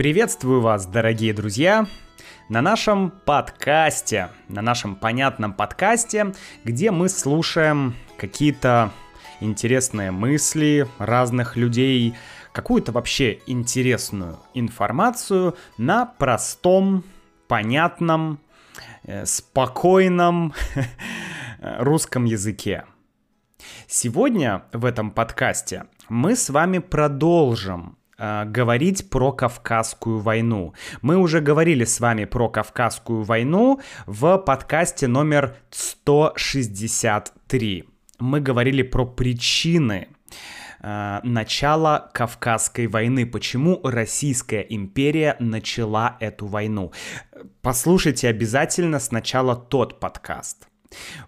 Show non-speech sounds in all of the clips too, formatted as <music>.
Приветствую вас, дорогие друзья, на нашем подкасте, на нашем понятном подкасте, где мы слушаем какие-то интересные мысли разных людей, какую-то вообще интересную информацию на простом, понятном, э, спокойном <laughs> русском языке. Сегодня в этом подкасте мы с вами продолжим говорить про Кавказскую войну. Мы уже говорили с вами про Кавказскую войну в подкасте номер 163. Мы говорили про причины э, начала Кавказской войны, почему Российская империя начала эту войну. Послушайте обязательно сначала тот подкаст.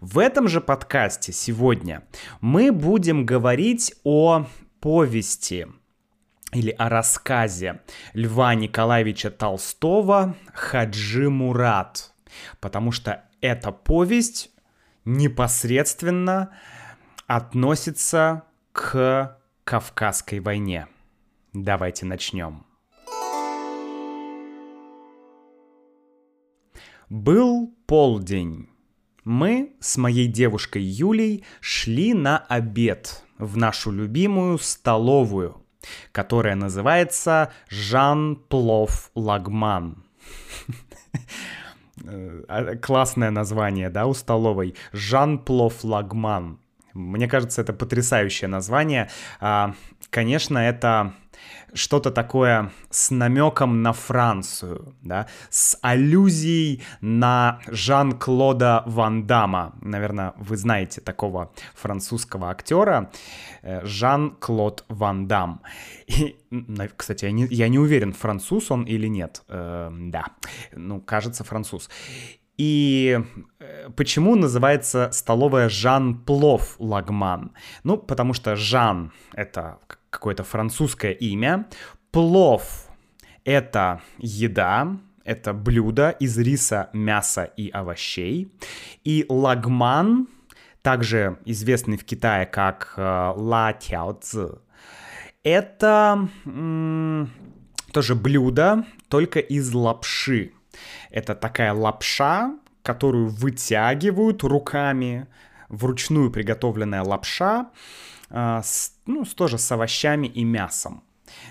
В этом же подкасте сегодня мы будем говорить о повести или о рассказе Льва Николаевича Толстого «Хаджи Мурат», потому что эта повесть непосредственно относится к Кавказской войне. Давайте начнем. Был полдень. Мы с моей девушкой Юлей шли на обед в нашу любимую столовую, которая называется Жан Плов Лагман. Э, классное название, да, у столовой. Жан Плов Лагман. Мне кажется, это потрясающее название. Конечно, это что-то такое с намеком на Францию, да, с аллюзией на Жан-Клода Ван Дамма. Наверное, вы знаете такого французского актера э, Жан-Клод Ван Дам. И, кстати, я не, я не уверен, француз он или нет. Э, да, ну, кажется, француз. И э, почему называется столовая Жан Плов Лагман? Ну, потому что Жан — это какое-то французское имя. Плов — это еда, это блюдо из риса, мяса и овощей. И лагман, также известный в Китае как э, ла тяо цзи, это тоже блюдо, только из лапши. Это такая лапша, которую вытягивают руками, вручную приготовленная лапша, с, ну, тоже с овощами и мясом.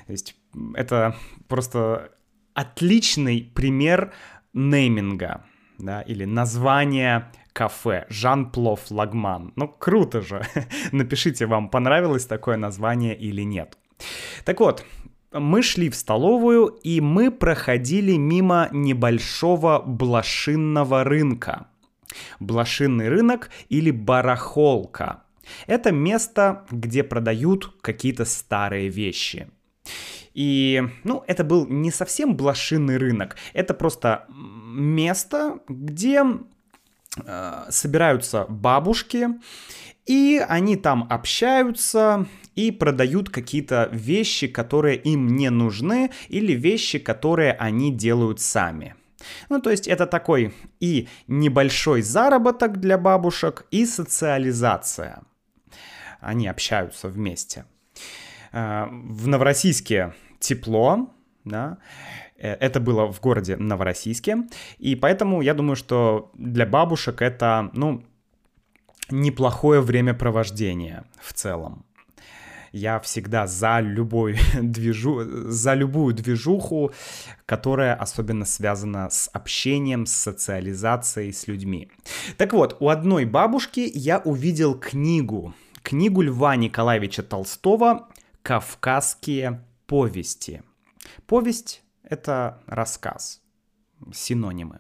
То есть это просто отличный пример нейминга, да, или названия кафе Жан Плов Лагман. Ну, круто же. <laughs> Напишите, вам понравилось такое название или нет. Так вот, мы шли в столовую, и мы проходили мимо небольшого блошинного рынка. Блошинный рынок или барахолка. Это место, где продают какие-то старые вещи. И, ну, это был не совсем блошиный рынок, это просто место, где э, собираются бабушки, и они там общаются и продают какие-то вещи, которые им не нужны, или вещи, которые они делают сами. Ну, то есть это такой и небольшой заработок для бабушек, и социализация они общаются вместе. Э, в Новороссийске тепло, да, э, это было в городе Новороссийске, и поэтому я думаю, что для бабушек это, ну, неплохое времяпровождение в целом. Я всегда за любой <laughs> движу, за любую движуху, которая особенно связана с общением, с социализацией с людьми. Так вот, у одной бабушки я увидел книгу книгу Льва Николаевича Толстого «Кавказские повести». Повесть — это рассказ, синонимы.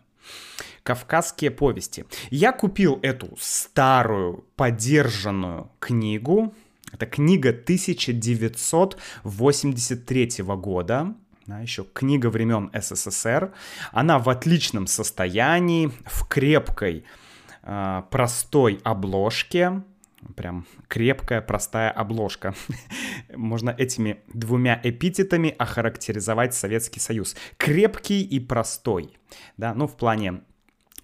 Кавказские повести. Я купил эту старую, подержанную книгу. Это книга 1983 года. Да, еще книга времен СССР. Она в отличном состоянии, в крепкой, э, простой обложке. Прям крепкая, простая обложка. <laughs> Можно этими двумя эпитетами охарактеризовать Советский Союз. Крепкий и простой. Да, ну в плане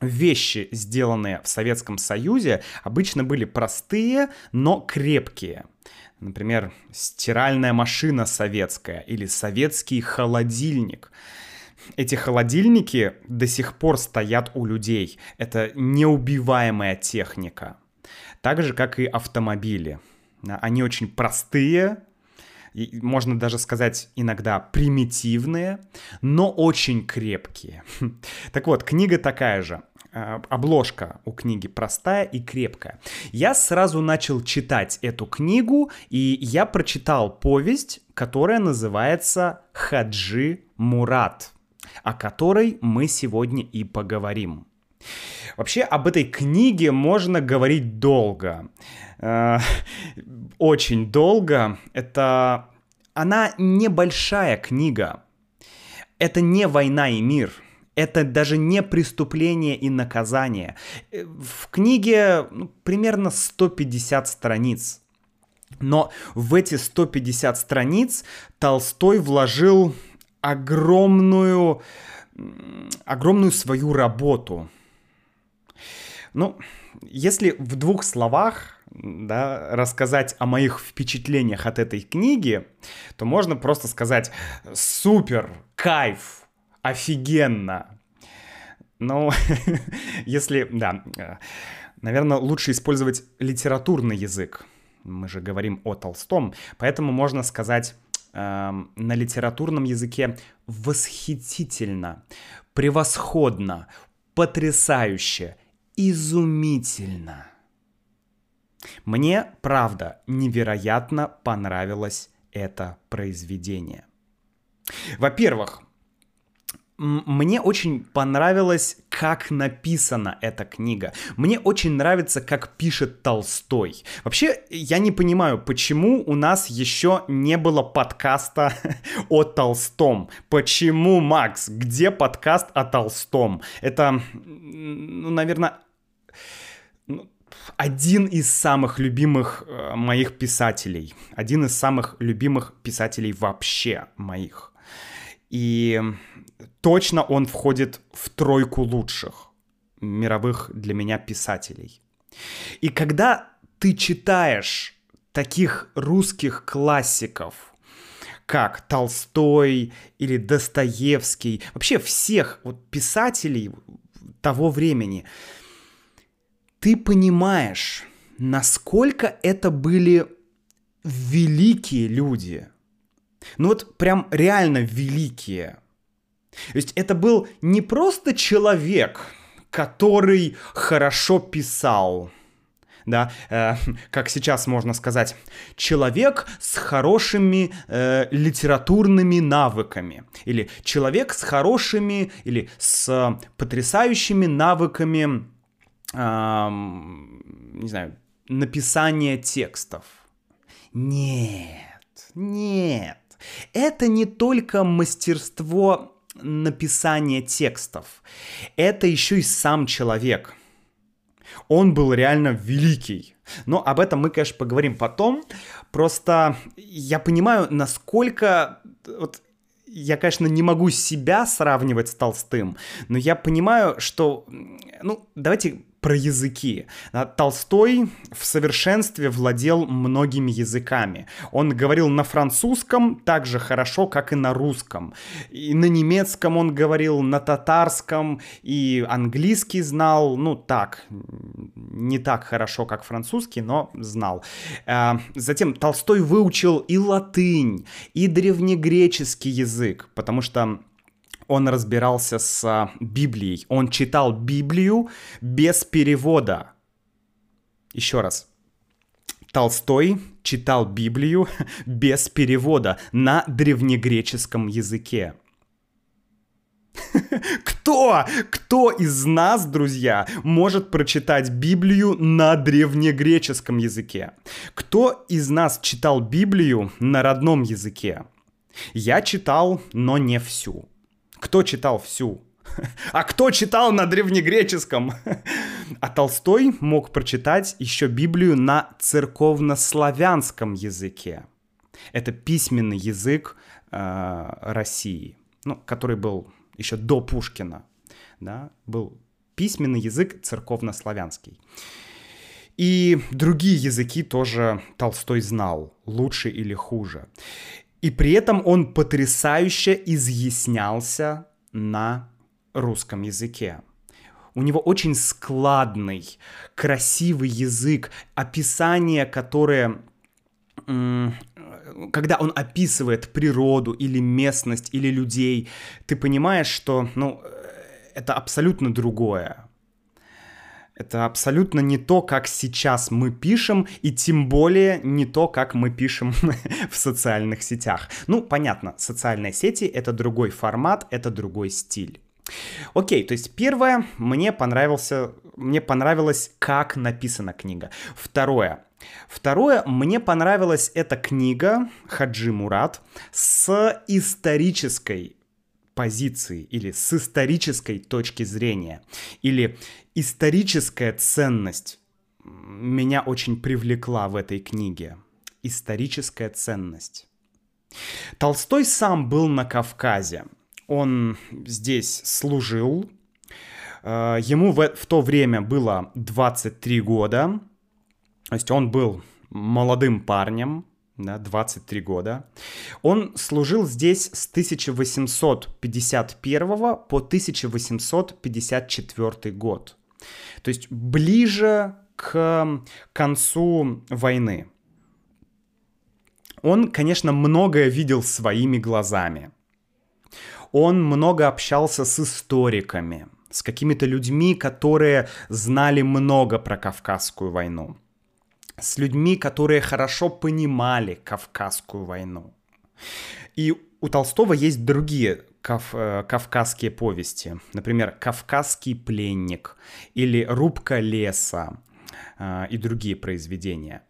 вещи, сделанные в Советском Союзе, обычно были простые, но крепкие. Например, стиральная машина советская или советский холодильник. Эти холодильники до сих пор стоят у людей. Это неубиваемая техника. Так же, как и автомобили. Они очень простые, можно даже сказать иногда примитивные, но очень крепкие. <laughs> Так вот, книга такая же. А, обложка у книги простая и крепкая. Я сразу начал читать эту книгу, и я прочитал повесть, которая называется «Хаджи Мурат», о которой мы сегодня и поговорим. Вообще об этой книге можно говорить долго. Э, очень долго. Это... Она небольшая книга. Это не «Война и мир», это даже не преступление и наказание. Э, в книге ну, примерно 150 страниц. Но в эти 150 страниц Толстой вложил огромную, огромную свою работу. Ну, если в двух словах да, рассказать о моих впечатлениях от этой книги, то можно просто сказать супер, кайф, офигенно. Но <laughs> если, да, наверное, лучше использовать литературный язык. Мы же говорим о Толстом, поэтому можно сказать э, на литературном языке восхитительно, превосходно, потрясающе, изумительно. Мне, правда, невероятно понравилось это произведение. Во-первых, мне очень понравилось, как написана эта книга. Мне очень нравится, как пишет Толстой. Вообще, я не понимаю, почему у нас еще не было подкаста <laughs> о Толстом. Почему, Макс? Где подкаст о Толстом? Это, ну, наверное, один из самых любимых э, моих писателей. Один из самых любимых писателей вообще моих. И точно он входит в тройку лучших мировых для меня писателей. И когда ты читаешь таких русских классиков, как Толстой или Достоевский, вообще всех вот писателей того времени, ты понимаешь, насколько это были великие люди. Ну вот прям реально великие. То есть это был не просто человек, который хорошо писал, да, э, как сейчас можно сказать, человек с хорошими э, литературными навыками, или человек с хорошими или с потрясающими навыками, э, не знаю, написания текстов. Нет, нет, это не только мастерство написания текстов. Это еще и сам человек. Он был реально великий. Но об этом мы, конечно, поговорим потом. Просто я понимаю, насколько... Вот, я, конечно, не могу себя сравнивать с Толстым, но я понимаю, что... Ну, давайте про языки. А, Толстой в совершенстве владел многими языками. Он говорил на французском так же хорошо, как и на русском. И на немецком он говорил, на татарском, и английский знал, ну так, не так хорошо, как французский, но знал. А, затем Толстой выучил и латынь, и древнегреческий язык, потому что он разбирался с а, Библией. Он читал Библию без перевода. Еще раз. Толстой читал Библию <laughs> без перевода на древнегреческом языке. <laughs> Кто? Кто из нас, друзья, может прочитать Библию на древнегреческом языке? Кто из нас читал Библию на родном языке? Я читал, но не всю. Кто читал всю? А кто читал на древнегреческом? А Толстой мог прочитать еще Библию на церковнославянском языке. Это письменный язык э, России, ну, который был еще до Пушкина. Да, был письменный язык церковнославянский. И другие языки тоже Толстой знал, лучше или хуже. И при этом он потрясающе изъяснялся на русском языке. У него очень складный, красивый язык, описание, которое когда он описывает природу или местность или людей, ты понимаешь, что ну, это абсолютно другое. Это абсолютно не то, как сейчас мы пишем, и тем более не то, как мы пишем <laughs> в социальных сетях. Ну, понятно, социальные сети — это другой формат, это другой стиль. Окей, то есть первое, мне понравился, мне понравилось, как написана книга. Второе, Второе, мне понравилась эта книга Хаджи Мурат с исторической позиции или с исторической точки зрения. Или историческая ценность меня очень привлекла в этой книге. Историческая ценность. Толстой сам был на Кавказе. Он здесь служил. Э, ему в, в то время было 23 года. То есть он был молодым парнем, да, 23 года. Он служил здесь с 1851 по 1854 год. То есть ближе к концу войны. Он, конечно, многое видел своими глазами. Он много общался с историками, с какими-то людьми, которые знали много про Кавказскую войну с людьми, которые хорошо понимали Кавказскую войну. И у Толстого есть другие кав, э, кавказские повести, например, «Кавказский пленник» или «Рубка леса» э, и другие произведения.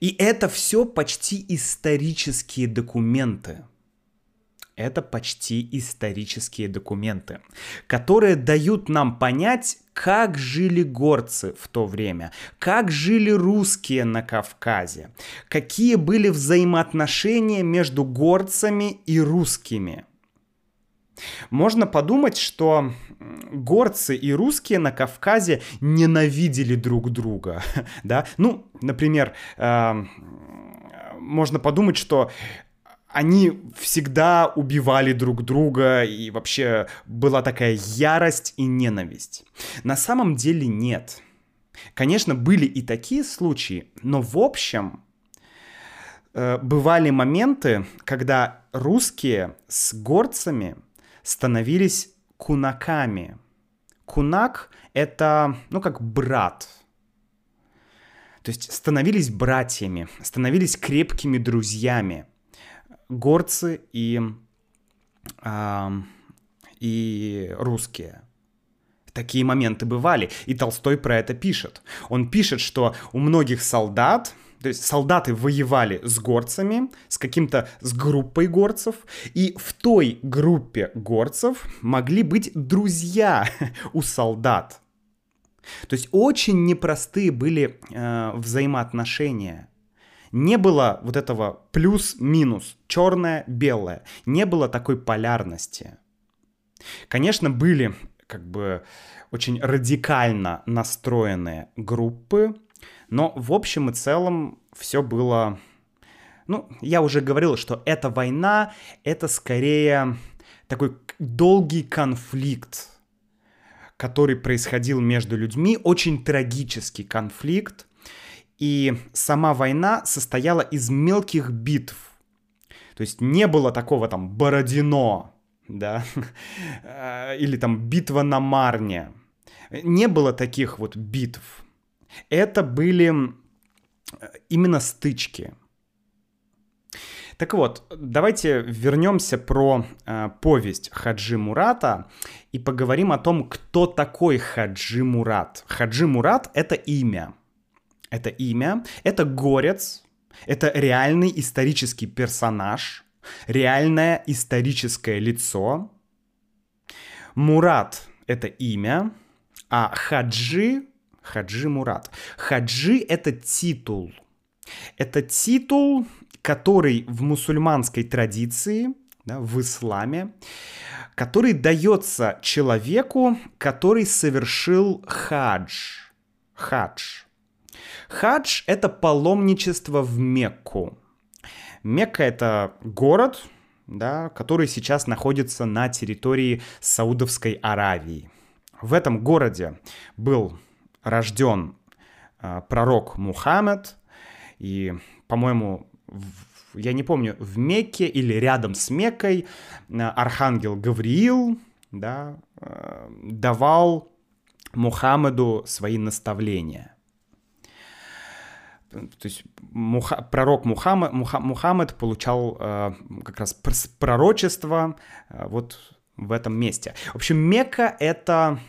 И это все почти исторические документы. Это почти исторические документы, которые дают нам понять, как жили горцы в то время, как жили русские на Кавказе, какие были взаимоотношения между горцами и русскими. Можно подумать, что горцы и русские на Кавказе ненавидели друг друга, <laughs> да? Ну, например, э, можно подумать, что они всегда убивали друг друга, и вообще была такая ярость и ненависть. На самом деле нет. Конечно, были и такие случаи, но в общем э, бывали моменты, когда русские с горцами становились кунаками. Кунак — это, ну, как брат. То есть становились братьями, становились крепкими друзьями — горцы и, э, и русские. Такие моменты бывали, и Толстой про это пишет. Он пишет, что у многих солдат, то есть солдаты воевали с горцами, с каким-то, с группой горцев, и в той группе горцев могли быть друзья <laughs> у солдат. То есть очень непростые были э, взаимоотношения не было вот этого плюс-минус, черное-белое. Не было такой полярности. Конечно, были как бы очень радикально настроенные группы, но в общем и целом все было... Ну, я уже говорил, что эта война — это скорее такой долгий конфликт, который происходил между людьми, очень трагический конфликт, и сама война состояла из мелких битв. То есть не было такого там Бородино, да, <laughs> или там битва на Марне. Не было таких вот битв. Это были именно стычки. Так вот, давайте вернемся про э, повесть Хаджи Мурата и поговорим о том, кто такой Хаджи Мурат. Хаджи Мурат — это имя это имя, это горец, это реальный исторический персонаж, реальное историческое лицо. Мурат — это имя, а Хаджи — Хаджи Мурат. Хаджи — это титул. Это титул, который в мусульманской традиции, да, в исламе, который дается человеку, который совершил хадж. Хадж. Хадж — это паломничество в Мекку. Мекка — это город, да, который сейчас находится на территории Саудовской Аравии. В этом городе был рожден э, пророк Мухаммед, и, по-моему, я не помню, в Мекке или рядом с Меккой э, архангел Гавриил да, э, давал Мухаммеду свои наставления. То есть Муха, пророк Мухаммед, Муха, Мухаммед получал э, как раз пророчество э, вот в этом месте. В общем, Мекка — это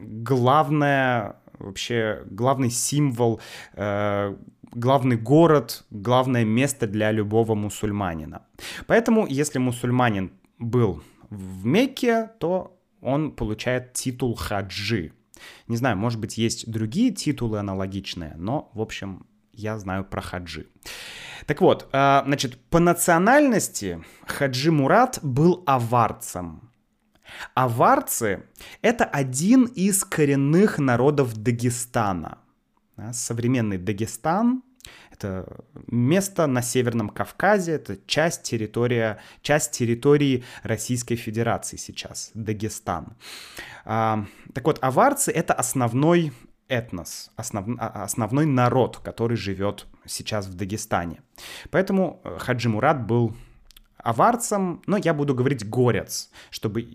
главное, вообще главный символ, э, главный город, главное место для любого мусульманина. Поэтому, если мусульманин был в Мекке, то он получает титул хаджи. Не знаю, может быть, есть другие титулы аналогичные, но, в общем, я знаю про хаджи. Так вот, э, значит, по национальности Хаджи Мурат был аварцем. Аварцы — это один из коренных народов Дагестана. Современный Дагестан — это место на Северном Кавказе, это часть, территория, часть территории Российской Федерации сейчас, Дагестан. А, так вот, аварцы — это основной этнос, основ, а, основной народ, который живет сейчас в Дагестане. Поэтому э, Хаджи Мурат был аварцем, но я буду говорить горец, чтобы,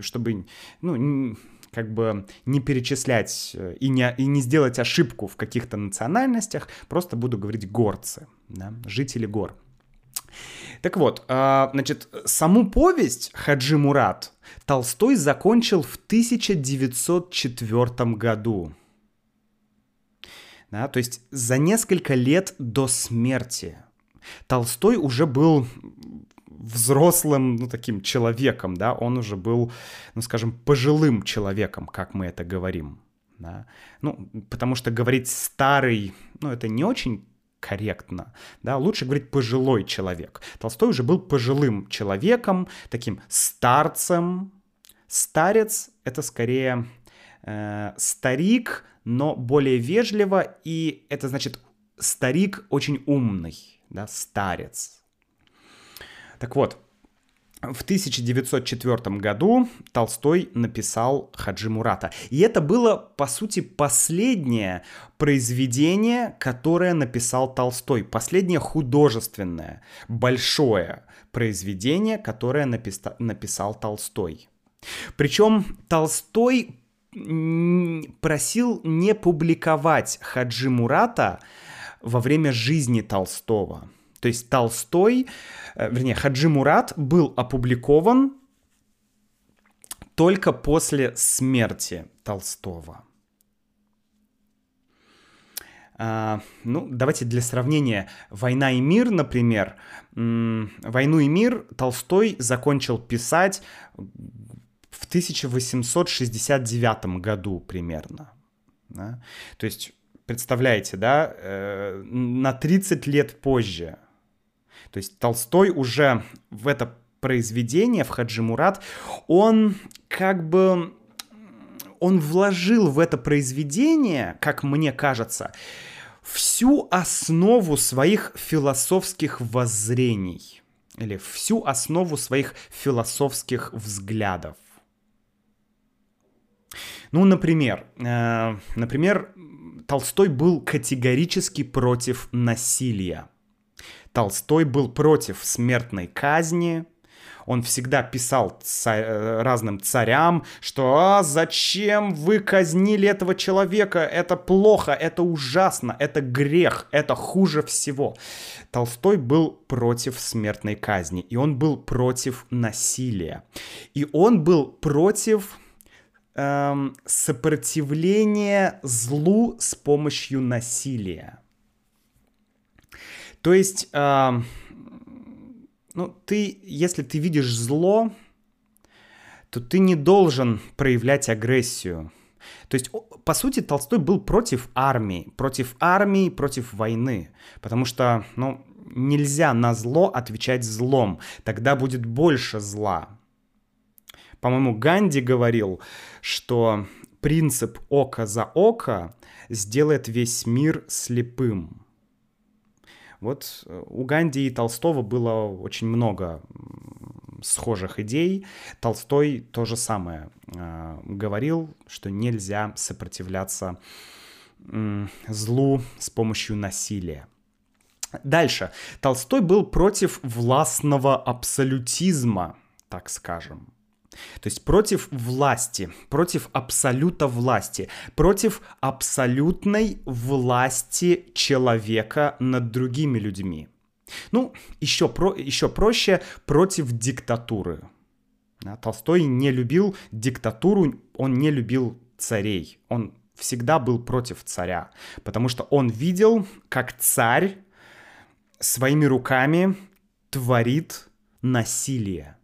чтобы ну, как бы не перечислять э, и не, и не сделать ошибку в каких-то национальностях, просто буду говорить горцы, да, жители гор. Так вот, а, значит, саму повесть Хаджи Мурат Толстой закончил в 1904 году. Да, то есть за несколько лет до смерти. Толстой уже был взрослым, ну, таким человеком, да, он уже был, ну, скажем, пожилым человеком, как мы это говорим, да. Ну, потому что говорить старый, ну, это не очень корректно, да, лучше говорить пожилой человек. Толстой уже был пожилым человеком, таким старцем. Старец — это скорее э, старик, но более вежливо, и это значит старик очень умный, да, старец, так вот, в 1904 году Толстой написал Хаджи Мурата. И это было, по сути, последнее произведение, которое написал Толстой. Последнее художественное, большое произведение, которое написа- написал Толстой. Причем Толстой просил не публиковать Хаджи Мурата во время жизни Толстого. То есть Толстой, э, вернее, Хаджи Мурат был опубликован только после смерти Толстого. А, ну, давайте для сравнения. «Война и мир», например. «Войну и мир» Толстой закончил писать в 1869 году примерно. Да? То есть, представляете, да, э, на 30 лет позже то есть Толстой уже в это произведение, в Хаджи Мурат, он как бы он вложил в это произведение, как мне кажется, всю основу своих философских воззрений или всю основу своих философских взглядов. Ну, например, э, например, Толстой был категорически против насилия. Толстой был против смертной казни, он всегда писал царь, э, разным царям, что «А зачем вы казнили этого человека? Это плохо, это ужасно, это грех, это хуже всего». Толстой был против смертной казни, и он был против насилия. И он был против эм, сопротивления злу с помощью насилия. То есть, э, ну, ты, если ты видишь зло, то ты не должен проявлять агрессию. То есть, по сути, Толстой был против армии, против армии, против войны, потому что, ну, нельзя на зло отвечать злом, тогда будет больше зла. По-моему, Ганди говорил, что принцип око за око сделает весь мир слепым. Вот э, у Ганди и Толстого было очень много схожих идей. Толстой то же самое э, говорил, что нельзя сопротивляться э, злу с помощью насилия. Дальше. Толстой был против властного абсолютизма, так скажем. То есть против власти, против абсолюта власти, против абсолютной власти человека над другими людьми. Ну, еще, про, еще проще, против диктатуры. Толстой не любил диктатуру, он не любил царей. Он всегда был против царя, потому что он видел, как царь своими руками творит насилие.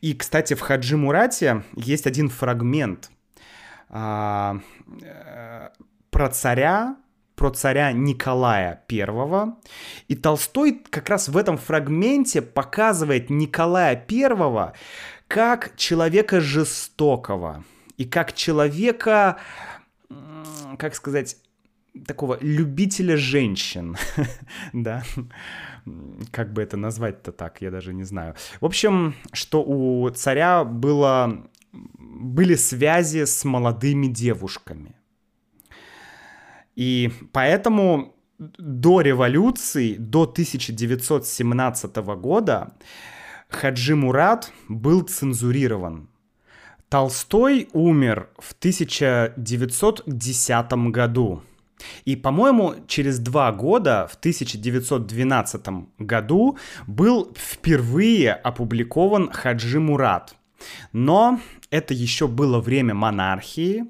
И, кстати, в Хаджи Мурате есть один фрагмент а, э, про царя, про царя Николая I. И Толстой как раз в этом фрагменте показывает Николая I как человека жестокого и как человека, как сказать, такого любителя женщин, <laughs> да, как бы это назвать-то так, я даже не знаю. В общем, что у царя было, были связи с молодыми девушками. И поэтому до революции, до 1917 года Хаджи Мурат был цензурирован. Толстой умер в 1910 году. И, по-моему, через два года, в 1912 году, был впервые опубликован Хаджи Мурат. Но это еще было время монархии,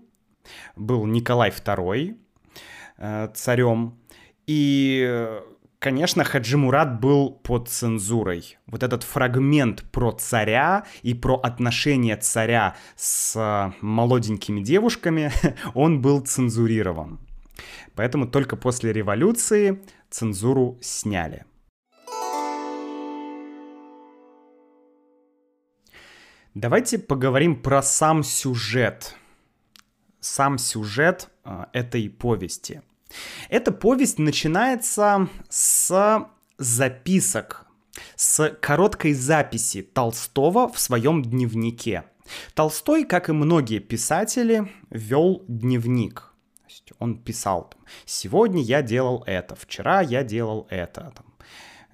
был Николай II э, царем, и Конечно, Хаджи Мурат был под цензурой. Вот этот фрагмент про царя и про отношения царя с э, молоденькими девушками, <laughs> он был цензурирован. Поэтому только после революции цензуру сняли. Давайте поговорим про сам сюжет. Сам сюжет э, этой повести. Эта повесть начинается с записок, с короткой записи Толстого в своем дневнике. Толстой, как и многие писатели, вел дневник есть он писал, там, сегодня я делал это, вчера я делал это, там,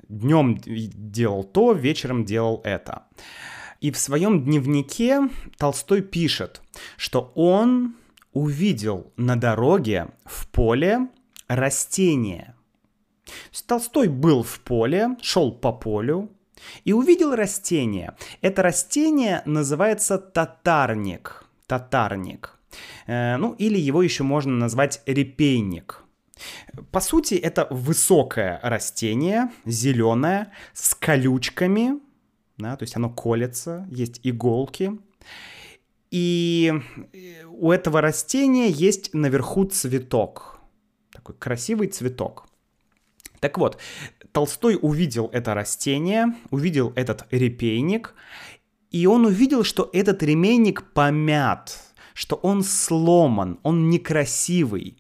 днем делал то, вечером делал это. И в своем дневнике Толстой пишет, что он увидел на дороге в поле растение. Толстой был в поле, шел по полю и увидел растение. Это растение называется татарник. Татарник. Э, ну, или его еще можно назвать репейник. По сути, это высокое растение, зеленое, с колючками, да, то есть оно колется, есть иголки. И э, у этого растения есть наверху цветок, такой красивый цветок. Так вот, Толстой увидел это растение, увидел этот репейник, и он увидел, что этот ремейник помят, что он сломан, он некрасивый.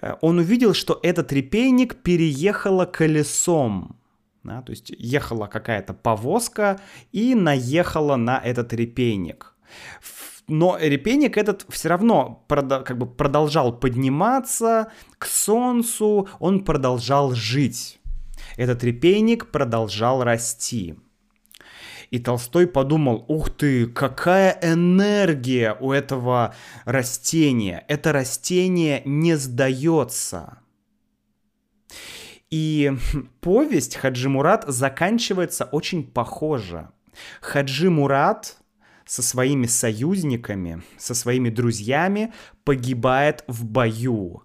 Э, он увидел, что этот репейник переехало колесом. Да, то есть ехала какая-то повозка и наехала на этот репейник. Но репейник этот все равно как бы продолжал подниматься к солнцу, он продолжал жить. Этот репейник продолжал расти. И Толстой подумал, ух ты, какая энергия у этого растения. Это растение не сдается. И <laughs> повесть Хаджи Мурат заканчивается очень похоже. Хаджи Мурат со своими союзниками, со своими друзьями погибает в бою.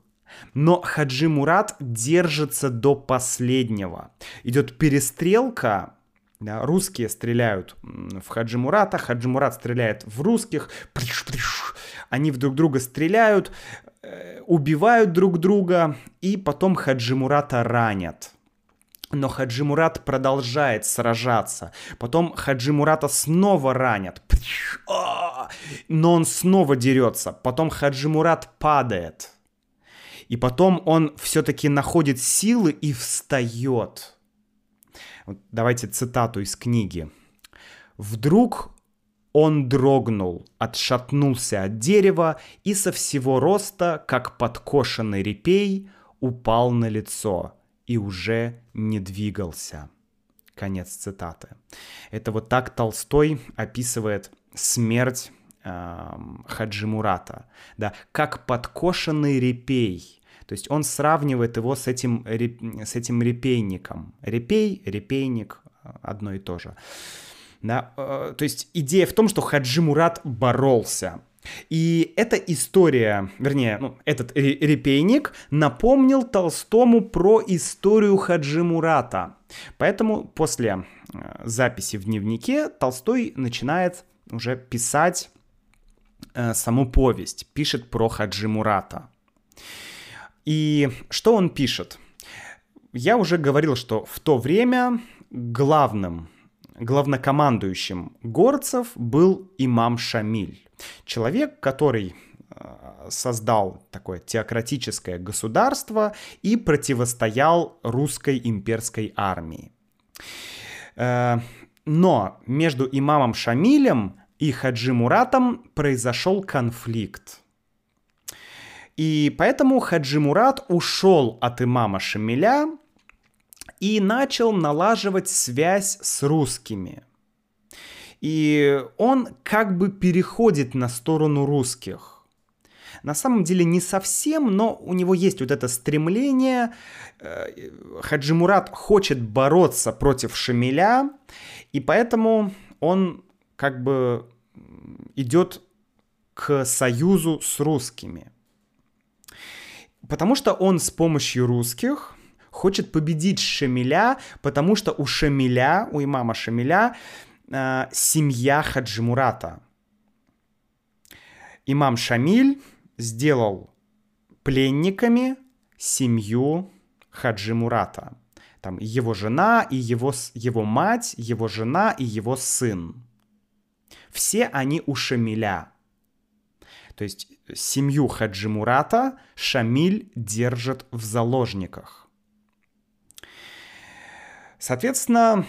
Но Хаджи Мурат держится до последнего. Идет перестрелка, русские стреляют в Хаджи Мурата, Хаджи Мурат стреляет в русских, они в друг друга стреляют, э, убивают друг друга, и потом Хаджи Мурата ранят. но Хаджи Мурат продолжает сражаться. Потом Хаджи Мурата снова ранят. А! Но он снова дерется. Потом Хаджи Мурат падает. И потом он все-таки находит силы и встает. Давайте цитату из книги. Вдруг он дрогнул, отшатнулся от дерева и со всего роста, как подкошенный репей, упал на лицо и уже не двигался. Конец цитаты. Это вот так Толстой описывает смерть э, Хаджи Мурата, да, как подкошенный репей. То есть он сравнивает его с этим, с этим репейником. Репей, репейник, одно и то же. Да, э, то есть идея в том, что Хаджи Мурат боролся. И эта история, вернее, ну, этот репейник напомнил Толстому про историю Хаджи Мурата. Поэтому после э, записи в дневнике Толстой начинает уже писать э, саму повесть, пишет про Хаджи Мурата. И что он пишет? Я уже говорил, что в то время главным главнокомандующим горцев был имам Шамиль. Человек, который э, создал такое теократическое государство и противостоял русской имперской армии. Э, но между имамом Шамилем и Хаджи Муратом произошел конфликт. И поэтому Хаджи Мурат ушел от имама Шамиля и начал налаживать связь с русскими. И он как бы переходит на сторону русских. На самом деле не совсем, но у него есть вот это стремление. Э, Хаджи Мурат хочет бороться против Шамиля, и поэтому он как бы идет к союзу с русскими. Потому что он с помощью русских хочет победить Шамиля, потому что у Шамиля, у имама Шамиля, э, семья Хаджимурата. Имам Шамиль сделал пленниками семью Хаджимурата. Там его жена и его, его мать, его жена и его сын. Все они у Шамиля. То есть семью Хаджимурата Шамиль держит в заложниках. Соответственно,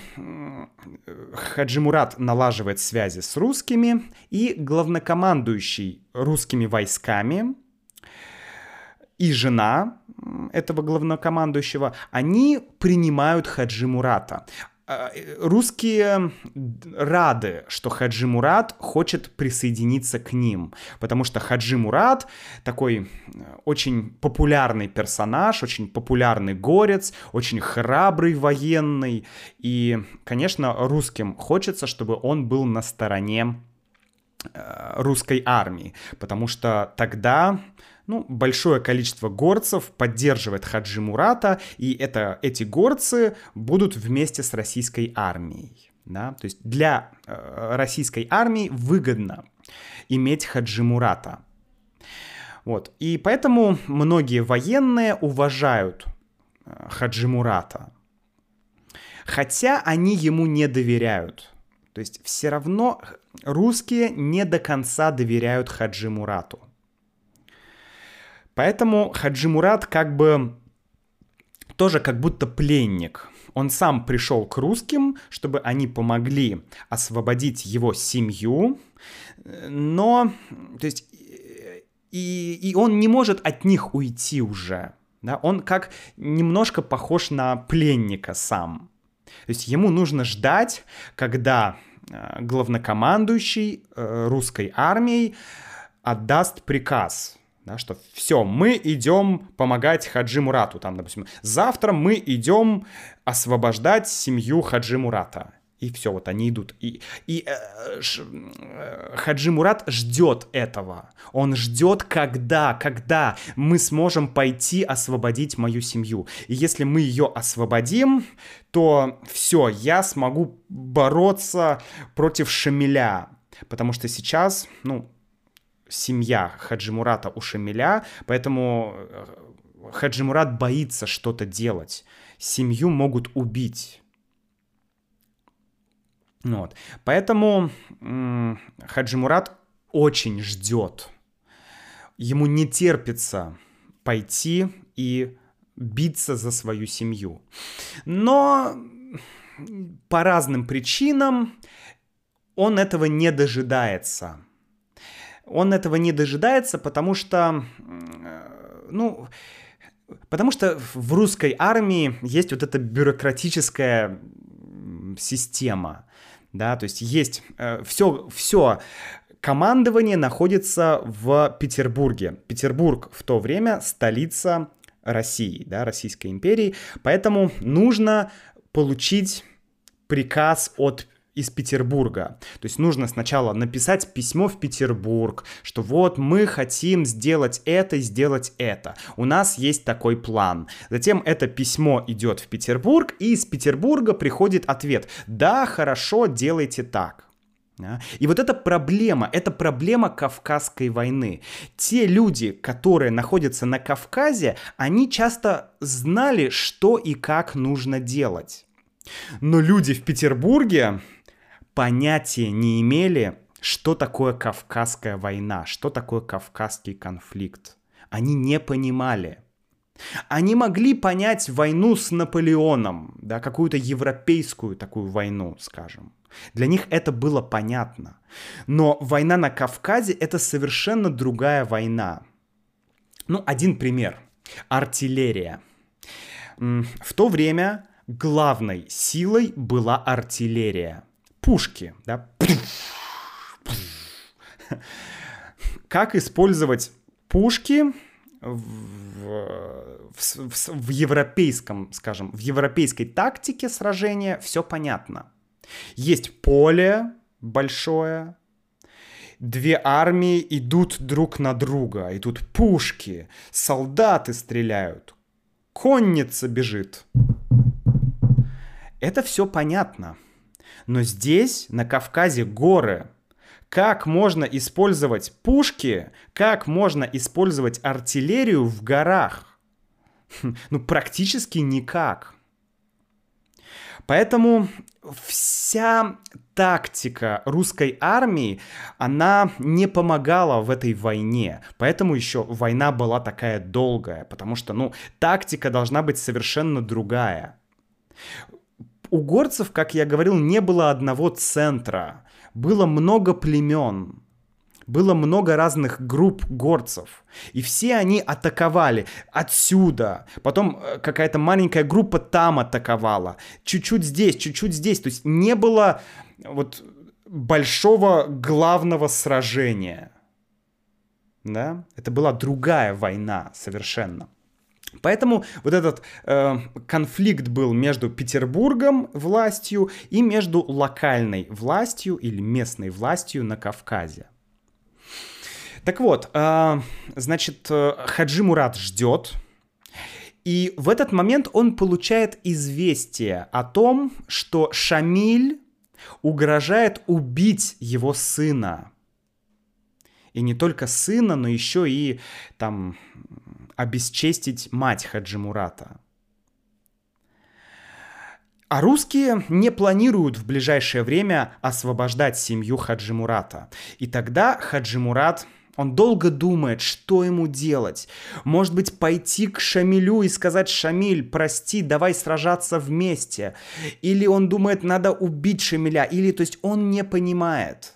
Хаджи Мурат налаживает связи с русскими, и главнокомандующий русскими войсками и жена этого главнокомандующего, они принимают Хаджи Мурата. А, э, русские рады, что Хаджи Мурат хочет присоединиться к ним, потому что Хаджи Мурат такой э, очень популярный персонаж, очень популярный горец, очень храбрый военный, и, конечно, русским хочется, чтобы он был на стороне э, русской армии, потому что тогда ну, большое количество горцев поддерживает Хаджи Мурата, и это, эти горцы будут вместе с российской армией. Да? То есть для э, российской армии выгодно иметь Хаджи Мурата. Вот. И поэтому многие военные уважают э, Хаджи Мурата. Хотя они ему не доверяют. То есть все равно русские не до конца доверяют Хаджи Мурату. Поэтому Хаджи Мурат как бы тоже как будто пленник. Он сам пришел к русским, чтобы они помогли освободить его семью, но, то есть, и, и он не может от них уйти уже. Да? Он как немножко похож на пленника сам. То есть ему нужно ждать, когда э, главнокомандующий э, русской армией отдаст приказ да, что все, мы идем помогать Хаджи Мурату, там, допустим, завтра мы идем освобождать семью Хаджи Мурата. И все, вот они идут. И, и э, ш, э, Хаджи Мурат ждет этого. Он ждет, когда, когда мы сможем пойти освободить мою семью. И если мы ее освободим, то все, я смогу бороться против Шамиля. Потому что сейчас, ну, семья Хаджи Мурата у Шамиля, поэтому э, Хаджи Мурат боится что-то делать. Семью могут убить. Вот. Поэтому Хаджи Мурат очень ждет. Ему не терпится пойти и биться за свою семью. Но по разным причинам он этого не дожидается. Он этого не дожидается, потому что, ну, потому что в русской армии есть вот эта бюрократическая система, да, то есть есть э, все, все командование находится в Петербурге. Петербург в то время столица России, да, Российской империи, поэтому нужно получить приказ от из Петербурга. То есть нужно сначала написать письмо в Петербург, что вот мы хотим сделать это, сделать это. У нас есть такой план. Затем это письмо идет в Петербург, и из Петербурга приходит ответ. Да, хорошо, делайте так. И вот эта проблема, это проблема Кавказской войны. Те люди, которые находятся на Кавказе, они часто знали, что и как нужно делать. Но люди в Петербурге понятия не имели, что такое Кавказская война, что такое Кавказский конфликт. Они не понимали. Они могли понять войну с Наполеоном, да, какую-то европейскую такую войну, скажем. Для них это было понятно. Но война на Кавказе это совершенно другая война. Ну, один пример. Артиллерия. В то время главной силой была артиллерия. Пушки, да. Как использовать пушки в, в, в, в европейском, скажем, в европейской тактике сражения все понятно. Есть поле большое, две армии идут друг на друга, идут пушки, солдаты стреляют, конница бежит. Это все понятно. Но здесь, на Кавказе, горы. Как можно использовать пушки, как можно использовать артиллерию в горах? Ну, практически никак. Поэтому вся тактика русской армии, она не помогала в этой войне. Поэтому еще война была такая долгая, потому что, ну, тактика должна быть совершенно другая. У горцев, как я говорил, не было одного центра. Было много племен было много разных групп горцев. И все они атаковали отсюда. Потом э, какая-то маленькая группа там атаковала. Чуть-чуть здесь, чуть-чуть здесь. То есть не было вот большого главного сражения. Да? Это была другая война совершенно. Поэтому вот этот э, конфликт был между Петербургом властью и между локальной властью или местной властью на Кавказе. Так вот, э, значит, э, Хаджи Мурат ждет, и в этот момент он получает известие о том, что Шамиль угрожает убить его сына. И не только сына, но еще и там обесчестить мать Хаджи Мурата. А русские не планируют в ближайшее время освобождать семью Хаджи Мурата. И тогда Хаджи Мурат он долго думает, что ему делать. Может быть, пойти к Шамилю и сказать, Шамиль, прости, давай сражаться вместе. Или он думает, надо убить Шамиля. Или, то есть, он не понимает.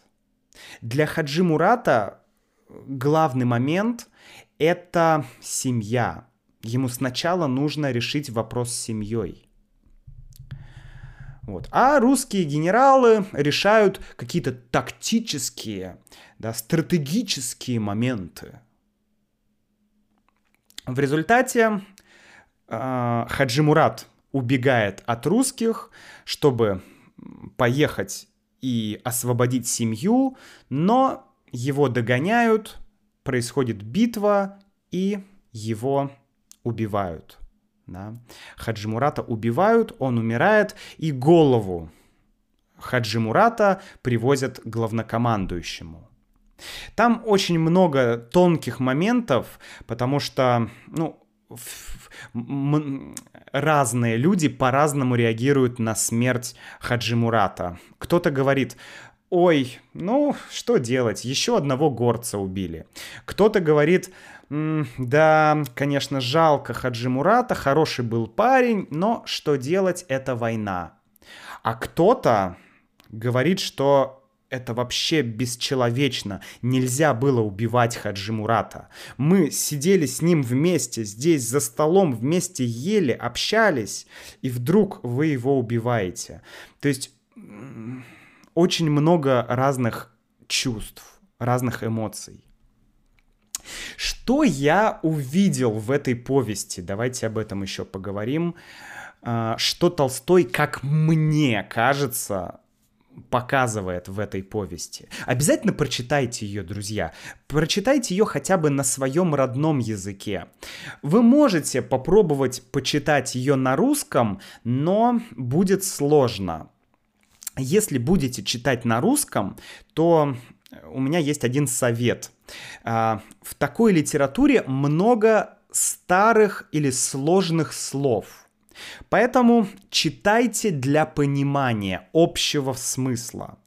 Для Хаджи Мурата главный момент — это семья. Ему сначала нужно решить вопрос с семьей. Вот. А русские генералы решают какие-то тактические, да, стратегические моменты. В результате э, Хаджи Мурат убегает от русских, чтобы поехать и освободить семью, но его догоняют, происходит битва, и его убивают. Да? Хаджи Мурата убивают, он умирает, и голову Хаджи Мурата привозят главнокомандующему. Там очень много тонких моментов, потому что, ну, разные люди по-разному реагируют на смерть Хаджи Мурата. Кто-то говорит, ой, ну что делать, еще одного горца убили. Кто-то говорит, да, конечно, жалко Хаджи Мурата, хороший был парень, но что делать, это война. А кто-то говорит, что это вообще бесчеловечно. Нельзя было убивать Хаджи Мурата. Мы сидели с ним вместе, здесь за столом, вместе ели, общались, и вдруг вы его убиваете. То есть очень много разных чувств, разных эмоций. Что я увидел в этой повести? Давайте об этом еще поговорим. А, что Толстой, как мне кажется, показывает в этой повести. Обязательно прочитайте ее, друзья. Прочитайте ее хотя бы на своем родном языке. Вы можете попробовать почитать ее на русском, но будет сложно. Если будете читать на русском, то у меня есть один совет. А, в такой литературе много старых или сложных слов – Поэтому читайте для понимания общего смысла.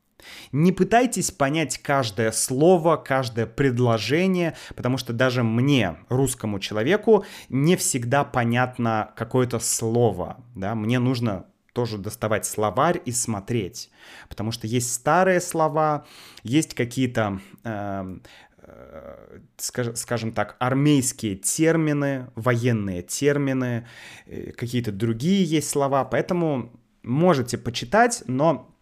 Не пытайтесь понять каждое слово, каждое предложение, потому что даже мне, русскому человеку, не всегда понятно какое-то слово. Да? Мне нужно тоже доставать словарь и смотреть, потому что есть старые слова, есть какие-то э, Э, скажем так, армейские термины, военные термины, э, какие-то другие есть слова, поэтому можете почитать, но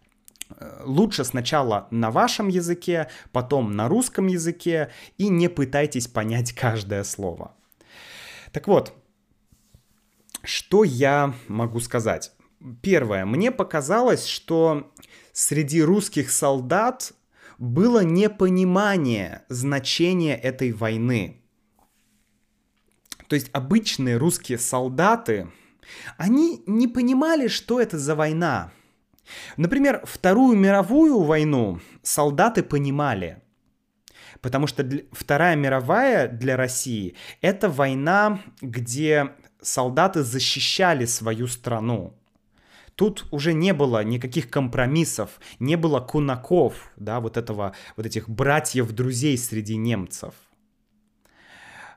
э, лучше сначала на вашем языке, потом на русском языке, и не пытайтесь понять каждое слово. Так вот, что я могу сказать? Первое, мне показалось, что среди русских солдат было непонимание значения этой войны. То есть обычные русские солдаты, они не понимали, что это за война. Например, Вторую мировую войну солдаты понимали. Потому что Вторая мировая для России — это война, где солдаты защищали свою страну. Тут уже не было никаких компромиссов, не было кунаков, да, вот этого, вот этих братьев-друзей среди немцев.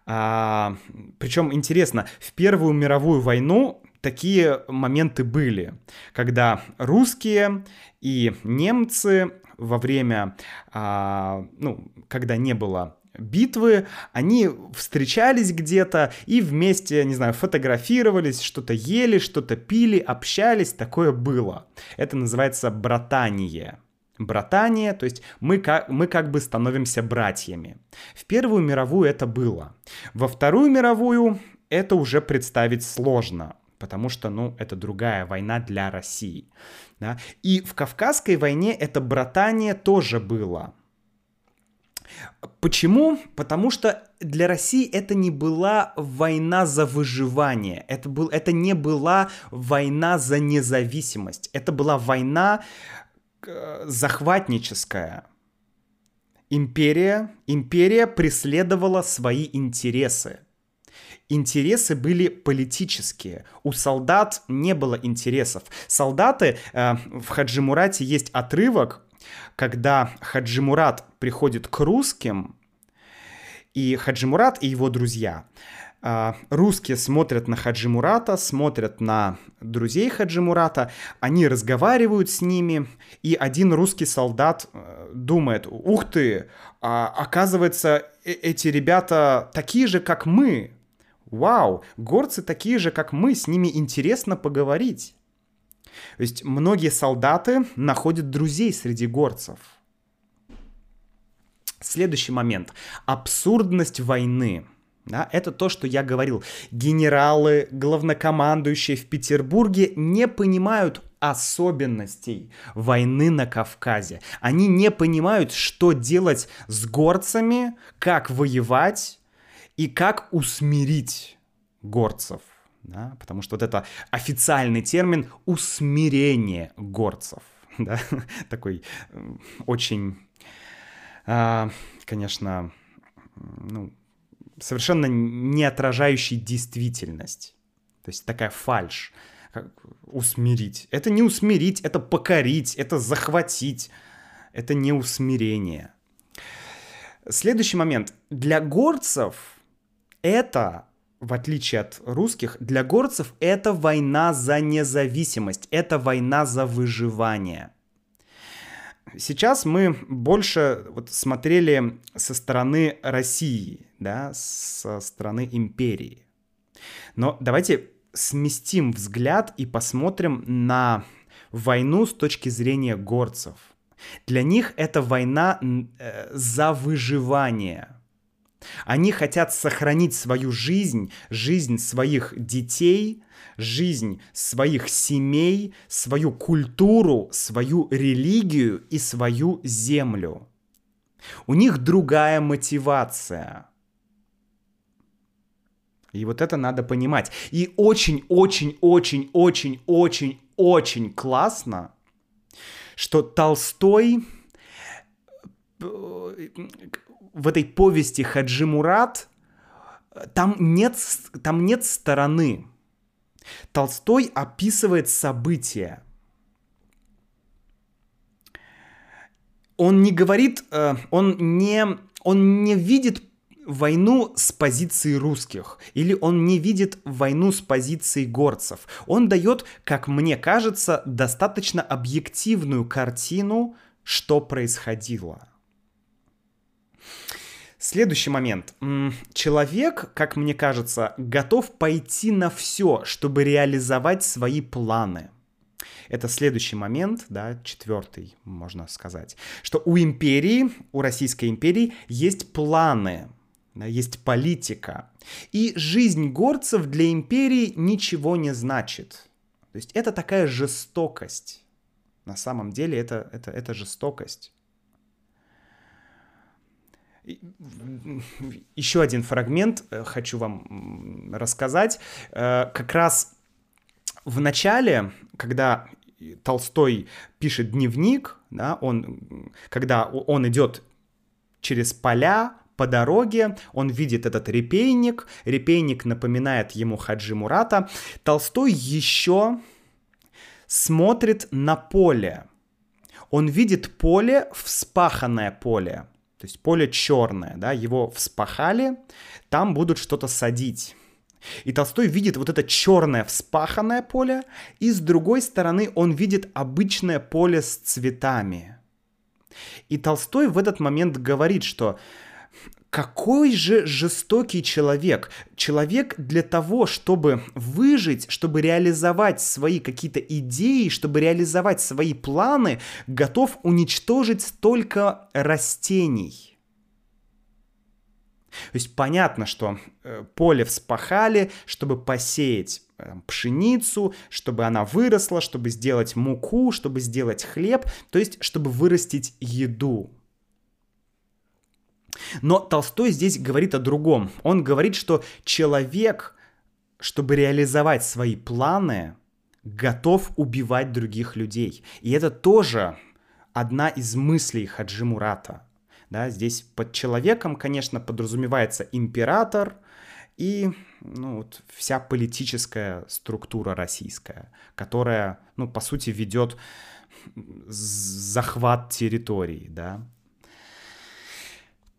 А, причем интересно, в Первую мировую войну такие моменты были, когда русские и немцы во время, а, ну, когда не было битвы, они встречались где-то и вместе, не знаю, фотографировались, что-то ели, что-то пили, общались, такое было. Это называется братание. Братание, то есть мы как, мы как бы становимся братьями. В Первую мировую это было. Во Вторую мировую это уже представить сложно, потому что, ну, это другая война для России. Да? И в Кавказской войне это братание тоже было. Почему? Потому что для России это не была война за выживание, это, был, это не была война за независимость, это была война э, захватническая. Империя, империя преследовала свои интересы. Интересы были политические. У солдат не было интересов. Солдаты, э, в Хаджимурате есть отрывок, когда Хаджи Мурат приходит к русским, и Хаджи Мурат и его друзья, а, русские смотрят на Хаджи Мурата, смотрят на друзей Хаджи Мурата, они разговаривают с ними, и один русский солдат э, думает, ух ты, а, оказывается, э, эти ребята такие же, как мы. Вау, горцы такие же, как мы, с ними интересно поговорить. То есть многие солдаты находят друзей среди горцев. Следующий момент. Абсурдность войны. Да, это то, что я говорил. Генералы, главнокомандующие в Петербурге не понимают особенностей войны на Кавказе. Они не понимают, что делать с горцами, как воевать и как усмирить горцев да, потому что вот это официальный термин усмирение горцев, <laughs> да, такой очень, а, конечно, ну, совершенно не отражающий действительность. То есть такая фальш. Усмирить. Это не усмирить, это покорить, это захватить. Это не усмирение. Следующий момент. Для горцев это, в отличие от русских, для горцев это война за независимость, это война за выживание. Сейчас мы больше вот смотрели со стороны России, да, со стороны империи. Но давайте сместим взгляд и посмотрим на войну с точки зрения горцев. Для них это война э, за выживание. Они хотят сохранить свою жизнь, жизнь своих детей, жизнь своих семей, свою культуру, свою религию и свою землю. У них другая мотивация. И вот это надо понимать. И очень-очень-очень-очень-очень классно, что Толстой э, в этой повести Хаджи Мурат там нет, там нет стороны. Толстой описывает события. Он не говорит, э, он не, он не видит войну с позиции русских, или он не видит войну с позиции горцев. Он дает, как мне кажется, достаточно объективную картину, что происходило. Следующий момент. Человек, как мне кажется, готов пойти на все, чтобы реализовать свои планы. Это следующий момент, да, четвертый, можно сказать, что у империи, у Российской империи есть планы, да, есть политика. И жизнь горцев для империи ничего не значит. То есть это такая жестокость. На самом деле это, это, это жестокость. Еще один фрагмент э, хочу вам рассказать. Э, как раз в начале, когда Толстой пишет дневник, да, он, когда он идет через поля, по дороге он видит этот репейник, репейник напоминает ему Хаджи Мурата. Толстой еще смотрит на поле. Он видит поле, вспаханное поле, то есть поле черное, да, его вспахали, там будут что-то садить. И Толстой видит вот это черное вспаханное поле, и с другой стороны он видит обычное поле с цветами. И Толстой в этот момент говорит, что какой же жестокий человек. Человек для того, чтобы выжить, чтобы реализовать свои какие-то идеи, чтобы реализовать свои планы, готов уничтожить столько растений. То есть понятно, что э, поле вспахали, чтобы посеять э, пшеницу, чтобы она выросла, чтобы сделать муку, чтобы сделать хлеб, то есть чтобы вырастить еду. Но Толстой здесь говорит о другом. Он говорит, что человек, чтобы реализовать свои планы, готов убивать других людей. И это тоже одна из мыслей Хаджи Мурата. Да, здесь под человеком, конечно, подразумевается император и ну, вот, вся политическая структура российская, которая, ну, по сути, ведет захват территорий, да,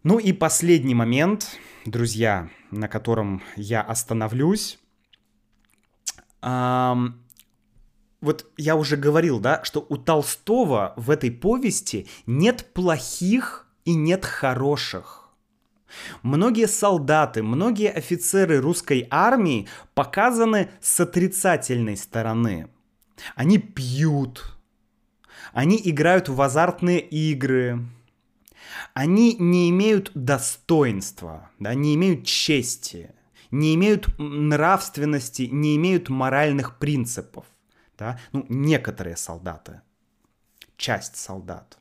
ну и последний момент, друзья, на котором я остановлюсь. Эм, вот я уже говорил, да, что у Толстого в этой повести нет плохих и нет хороших. Многие солдаты, многие офицеры русской армии показаны с отрицательной стороны. Они пьют, они играют в азартные игры, они не имеют достоинства, да, не имеют чести, не имеют нравственности, не имеют моральных принципов. Да? Ну, некоторые солдаты, часть солдат.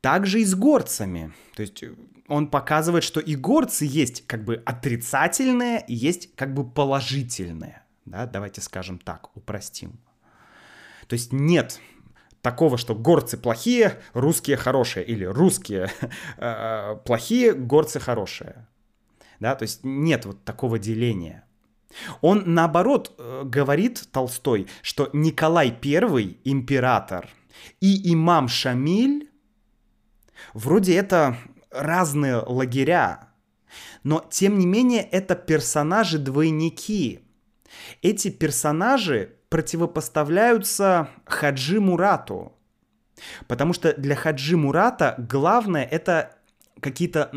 Также и с горцами. То есть э, он показывает, что и горцы есть как бы отрицательные, и есть как бы положительные. Да? Давайте скажем так, упростим. То есть нет такого, что горцы плохие, русские хорошие, или русские <laughs> э, плохие, горцы хорошие. Да, то есть нет вот такого деления. Он, наоборот, э, говорит, Толстой, что Николай I, император, и имам Шамиль, вроде это разные лагеря, но, тем не менее, это персонажи-двойники. Эти персонажи противопоставляются Хаджи Мурату. Потому что для Хаджи Мурата главное это какие-то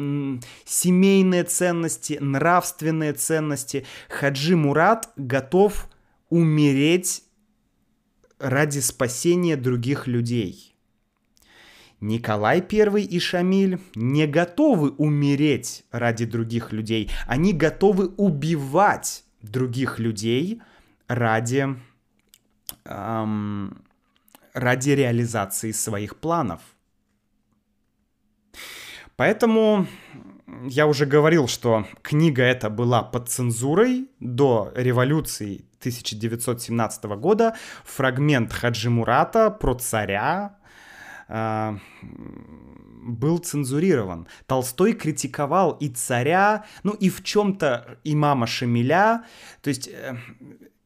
семейные ценности, нравственные ценности. Хаджи Мурат готов умереть ради спасения других людей. Николай I и Шамиль не готовы умереть ради других людей. Они готовы убивать других людей ради, эм, ради реализации своих планов. Поэтому я уже говорил, что книга эта была под цензурой до революции 1917 года. Фрагмент Хаджи Мурата про царя э, был цензурирован. Толстой критиковал и царя, ну и в чем-то имама Шамиля. То есть э,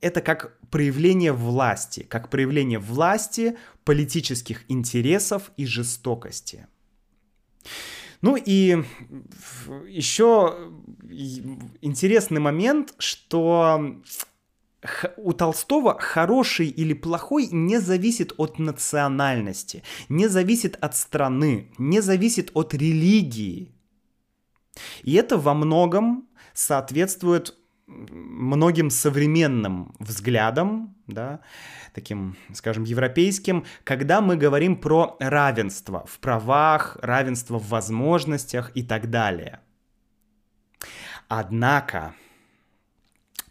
это как проявление власти, как проявление власти, политических интересов и жестокости. Ну и еще интересный момент, что у Толстого хороший или плохой не зависит от национальности, не зависит от страны, не зависит от религии. И это во многом соответствует многим современным взглядам, да, таким, скажем, европейским, когда мы говорим про равенство в правах, равенство в возможностях и так далее. Однако,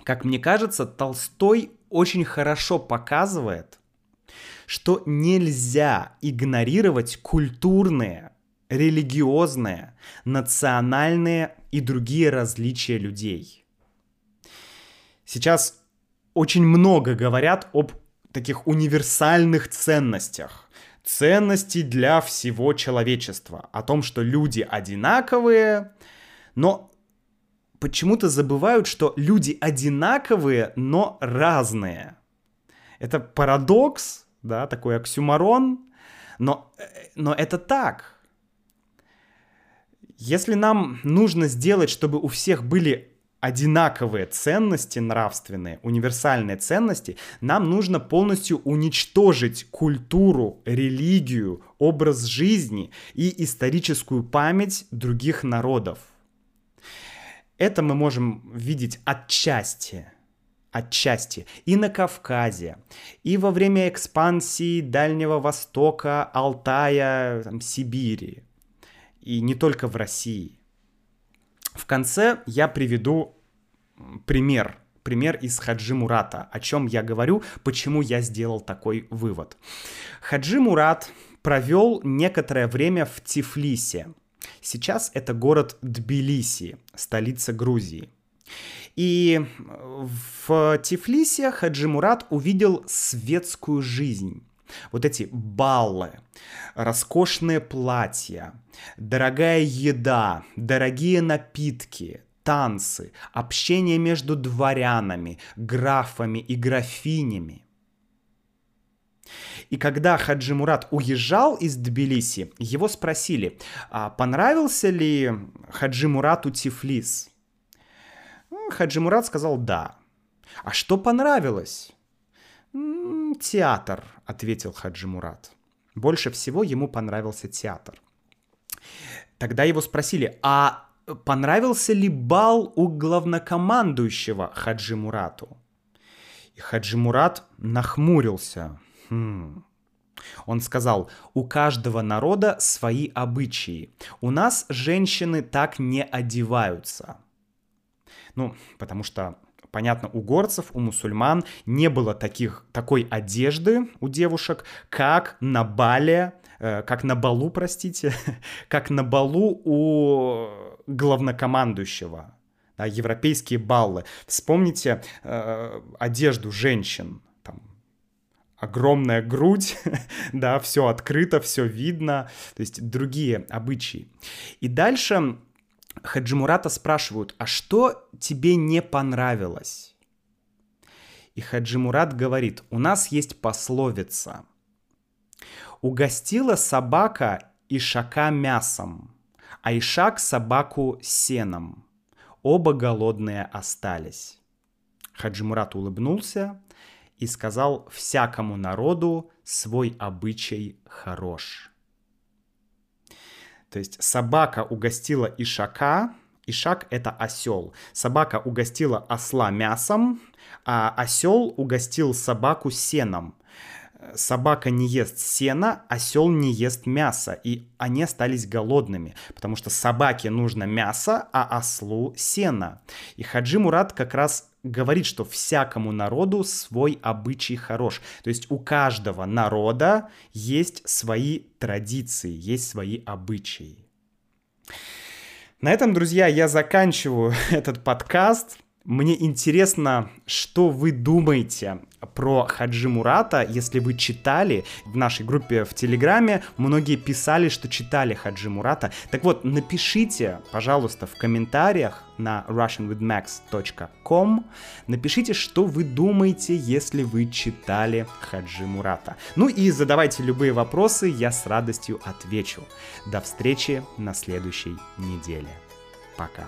как мне кажется, Толстой очень хорошо показывает, что нельзя игнорировать культурные, религиозные, национальные и другие различия людей. Сейчас очень много говорят об таких универсальных ценностях. Ценности для всего человечества. О том, что люди одинаковые, но почему-то забывают, что люди одинаковые, но разные. Это парадокс, да, такой оксюмарон, но, но это так. Если нам нужно сделать, чтобы у всех были одинаковые ценности нравственные, универсальные ценности, нам нужно полностью уничтожить культуру, религию, образ жизни и историческую память других народов – это мы можем видеть отчасти, отчасти и на Кавказе, и во время экспансии Дальнего Востока, Алтая, там, Сибири, и не только в России. В конце я приведу пример, пример из Хаджи Мурата, о чем я говорю, почему я сделал такой вывод. Хаджи Мурат провел некоторое время в Тифлисе – Сейчас это город Тбилиси, столица Грузии. И в Тифлисе Хаджи Мурат увидел светскую жизнь. Вот эти баллы, роскошные платья, дорогая еда, дорогие напитки, танцы, общение между дворянами, графами и графинями. И когда Хаджи Мурат уезжал из Тбилиси, его спросили, а понравился ли Хаджи Мурату Тифлис? Хаджи Мурат сказал «да». «А что понравилось?» «Театр», — ответил Хаджи Мурат. Больше всего ему понравился театр. Тогда его спросили, а понравился ли бал у главнокомандующего Хаджи Мурату? И Хаджи Мурат нахмурился. Хм. Он сказал, у каждого народа свои обычаи. У нас женщины так не одеваются. Ну, потому что, понятно, у горцев, у мусульман не было таких, такой одежды у девушек, как на бале, э, как на балу, простите, <laughs> как на балу у главнокомандующего. Да, европейские баллы. Вспомните э, одежду женщин огромная грудь, <laughs> да, все открыто, все видно, то есть другие обычаи. И дальше Хаджимурата спрашивают, а что тебе не понравилось? И Хаджимурат говорит, у нас есть пословица. Угостила собака ишака мясом, а ишак собаку сеном. Оба голодные остались. Хаджимурат улыбнулся и сказал всякому народу свой обычай хорош. То есть собака угостила ишака, ишак это осел. Собака угостила осла мясом, а осел угостил собаку сеном. Собака не ест сена, осел не ест мясо, и они остались голодными, потому что собаке нужно мясо, а ослу сено. И Хаджи Мурат как раз говорит, что всякому народу свой обычай хорош. То есть у каждого народа есть свои традиции, есть свои обычаи. На этом, друзья, я заканчиваю <laughs> этот подкаст. Мне интересно, что вы думаете про Хаджи Мурата, если вы читали в нашей группе в Телеграме, многие писали, что читали Хаджи Мурата. Так вот, напишите, пожалуйста, в комментариях на russianwithmax.com, напишите, что вы думаете, если вы читали Хаджи Мурата. Ну и задавайте любые вопросы, я с радостью отвечу. До встречи на следующей неделе. Пока.